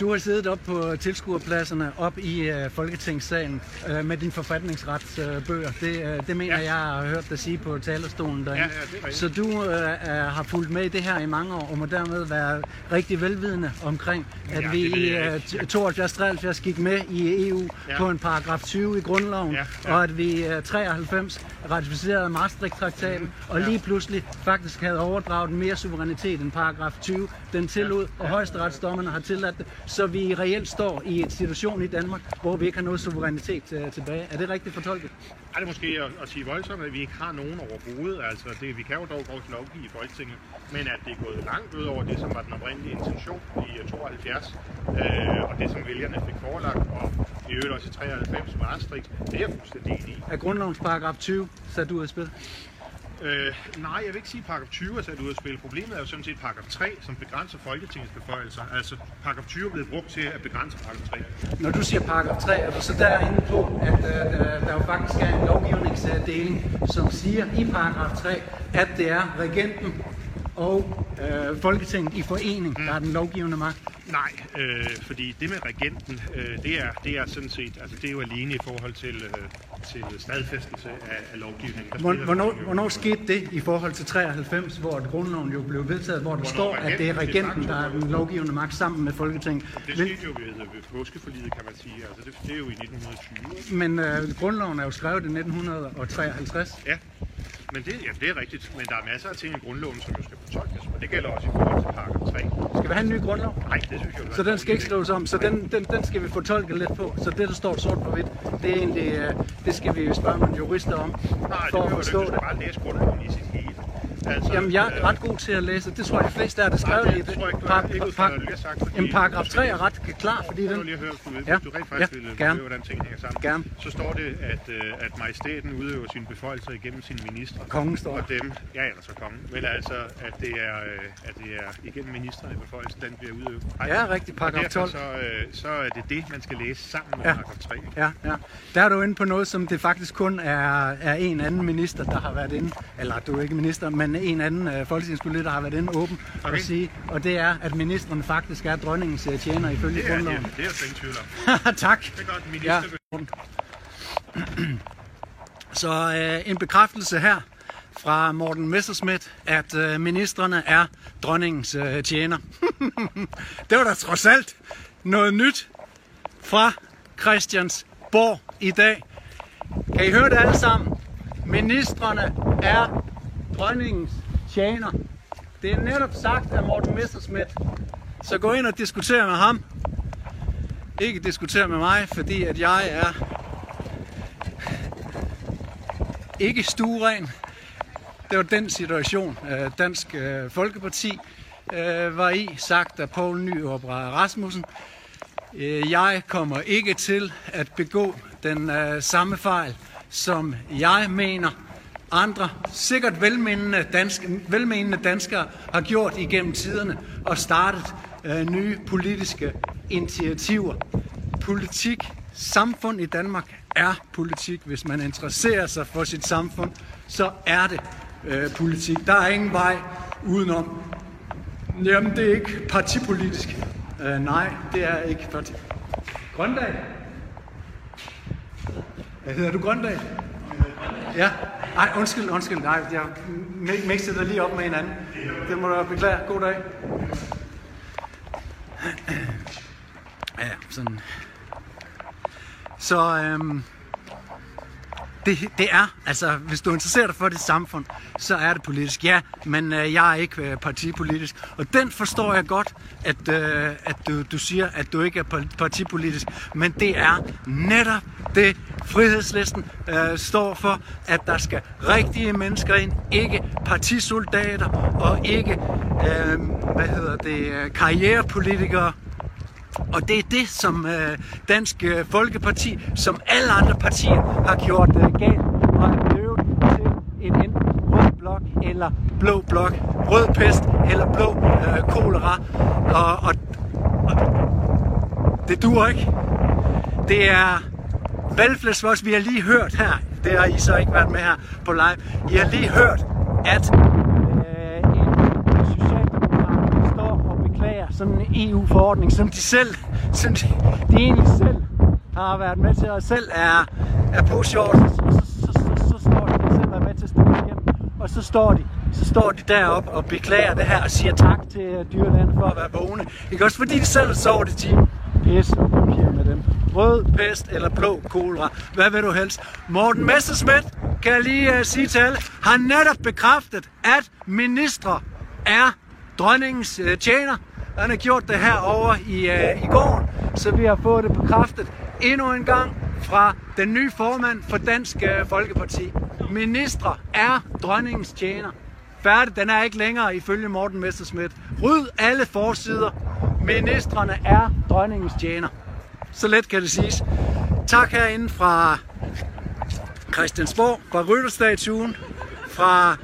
Du har siddet op på tilskuerpladserne op i uh, Folketingssalen uh, med din forfatningsretsbøger. Uh, det, uh, det mener ja. jeg har hørt dig sige på talerstolen derinde. Ja, ja, det er. Så du uh, har fulgt med i det her i mange år, og må dermed være rigtig velvidende omkring, at Ja, vi i jeg uh, 72-73 gik med i EU Ja. på en paragraf 20 i grundloven, Ja, ja. og at vi i uh, 93 ratificerede Maastricht-traktaten, Mhm. og lige pludselig faktisk havde overdraget mere suverænitet end paragraf 20. Den tillod, og højesteretsdommerne har tilladt det, så vi reelt står i en situation i Danmark, hvor vi ikke har noget suverænitet uh, tilbage. Er det rigtigt fortolket? Er det måske at, at sige voldsomt, at vi ikke har nogen overhovedet? Altså, det, vi kan jo dog godt lovgive i Folketinget, men at det er gået langt ud over det, som var den oprindelige intention i øh, 72, øh, og det, som vælgerne fik forelagt, og i øvrigt også i 93 Maastricht, det er jeg fuldstændig enig i. Er grundlovens paragraf 20 sat ud af spil? Øh, nej, jeg vil ikke sige, at paragraf 20 er sat ud af spil. Problemet er jo sådan set paragraf 3, som begrænser Folketingets beføjelser. Altså, paragraf 20 er blevet brugt til at begrænse paragraf 3. Når du siger paragraf 3, er du så derinde på, at øh, der, der jo faktisk er en lovgivningsdeling, som siger i paragraf 3, at det er regenten og øh, Folketinget i forening, der er den lovgivende magt. Nej, øh, fordi det med regenten, øh, det, er, det er sådan set, altså det er jo alene i forhold til, øh, til stadfæstelse af, af lovgivningen. Hvor- Hvornår, hvornår skete det i forhold til 93, hvor grundloven jo blev vedtaget, hvor der står, at det er regenten, der er den lovgivende magt sammen med Folketinget. Det skete jo ved, ved påskeforliget, kan man sige. Altså det, det er jo i 1920. ikke? men øh, grundloven er jo skrevet i 1953. Ja, men det, ja, det er rigtigt. Men der er masser af ting i grundloven, som jo skal fortolkes, og det gælder også i forhold til paragraf 3. Skal vi have en ny grundlov? Nej, det synes jeg jo Så den skal ikke skrives om, så den, den, den skal vi fortolke lidt på. Så det, der står sort på hvidt, det er egentlig, øh, det skal vi spørge nogle jurister om, Nej, det for at behøver du forstå ikke. Du det. skal bare læse grundloven i sit hele. Altså, Jamen, jeg er øh, ret god til at læse. Det tror jeg, de fleste er, der skrev det. det tror jeg Par- par- fra, har sagt, Jamen, paragraf 3 er ret klar, fordi den... lige høre, hvis du, Ja. hvis du rent faktisk Ja, vil gerne. hvordan tingene hænger sammen. Gerne. Så står det, at, øh, at majestæten udøver sine beføjelser igennem sine ministre. Kongen står Og dem, ja, eller så kongen. Men altså, at det er, øh, at det er igennem ministrene, beføjelsen den bliver udøvet. Ej, Ja, rigtigt, paragraf derfor 12. Så, så er det det, man skal læse sammen med Ja. paragraf 3. ikke? Ja, ja. Der er du inde på noget, som det faktisk kun er, er en anden minister, der har været inde, eller du er ikke minister, men en anden øh, folketingspolitiker, der har været inde åben okay. Og sige, og det er, at ministeren faktisk er dronningens øh, tjener ifølge Det er, det, grundloven. er, det er slet ingen tvivl om. tak. Det er godt, Ja. minister. Så øh, en bekræftelse her fra Morten Messerschmidt, at øh, ministerne er dronningens øh, tjener. det var da trods alt noget nyt fra Christiansborg i dag. Kan I høre det alle sammen? Ministerne er dronningens tjener. Det er netop sagt af Morten Messerschmidt. Så gå ind og diskuter med ham. Ikke diskutere med mig, fordi at jeg er ikke stueren. Det var den situation, øh, Dansk øh, Folkeparti øh, var i, sagt af Poul Nyrup Rasmussen. Jeg kommer ikke til at begå den samme fejl, som jeg mener andre, sikkert velmenende, danske, velmenende danskere har gjort igennem tiderne og startet øh, nye politiske initiativer. Politik, samfund i Danmark er politik. Hvis man interesserer sig for sit samfund, så er det øh, politik. Der er ingen vej udenom. Jamen, det er ikke partipolitisk. Øh, nej, det er ikke parti. Grøndal? Hedder du Grøndal? Ja. Ej, undskyld, undskyld. Nej, jeg mixede dig lige op med hinanden. Det må du beklage. God dag. Ja, sådan. Så øhm, det, det er, altså hvis du interesserer dig for det samfund, så er det politisk. Ja, men øh, jeg er ikke øh, partipolitisk. Og den forstår jeg godt, at, øh, at du, du siger, at du ikke er partipolitisk. Men det er netop det, frihedslisten øh, står for, at der skal rigtige mennesker ind, ikke partisoldater og ikke, øh, hvad hedder det, øh, karrierepolitikere. Og det er det, som øh, Dansk øh, Folkeparti, som alle andre partier, har gjort øh, galt og har blevet til en enten rød blok eller blå blok. Rød pest eller blå øh, kolera. Og, og, og det duer ikke. Det er valgflæsvoks, vi har lige hørt her. Det har I så ikke været med her på live. I har lige hørt, at øh, en socialdemokrat står og beklager sådan en EU-forordning, som de selv, som de, de egentlig selv har været med til, og selv er, er på så, så, så, så, så står de selv er med til at stemme igennem, og så står de, så står de deroppe og beklager det her og siger tak til dyrlægerne for at være vågne. Ikke også fordi de selv har det i timen. Rød, pest eller blå kolera. Hvad vil du helst? Morten Messerschmidt, kan jeg lige uh, sige til alle, har netop bekræftet, at ministre er dronningens uh, tjener. Han har gjort det her over i, uh, i går, så vi har fået det bekræftet endnu en gang fra den nye formand for Dansk uh, Folkeparti. Ministre er dronningens tjener. Færdig, den er ikke længere ifølge Morten Messerschmidt. Ryd alle forsider. Ministerne er dronningens tjener. Så let kan det siges. Tak herinde fra Christiansborg, fra Rytterstatuen, fra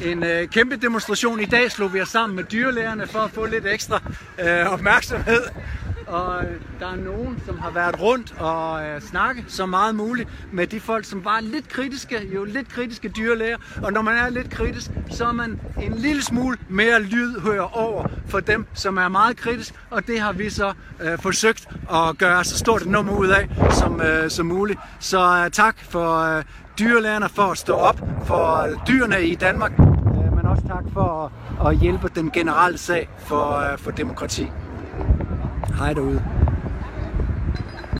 en øh, kæmpe demonstration. I dag slog vi os sammen med dyrlægerne for at få lidt ekstra øh, opmærksomhed. Og øh, der er nogen, som har været rundt og øh, snakke så meget muligt med de folk, som var lidt kritiske, jo lidt kritiske dyrlæger. Og når man er lidt kritisk, så er man en lille smule mere lydhør over for dem, som er meget kritisk. Og det har vi så øh, forsøgt at gøre så stort et nummer ud af som, øh, som muligt. Så øh, tak for øh, dyrlægerne for at stå op for øh, dyrene i Danmark. Øh, men også tak for at, at hjælpe den generelle sag for, øh, for demokrati. Hej derude.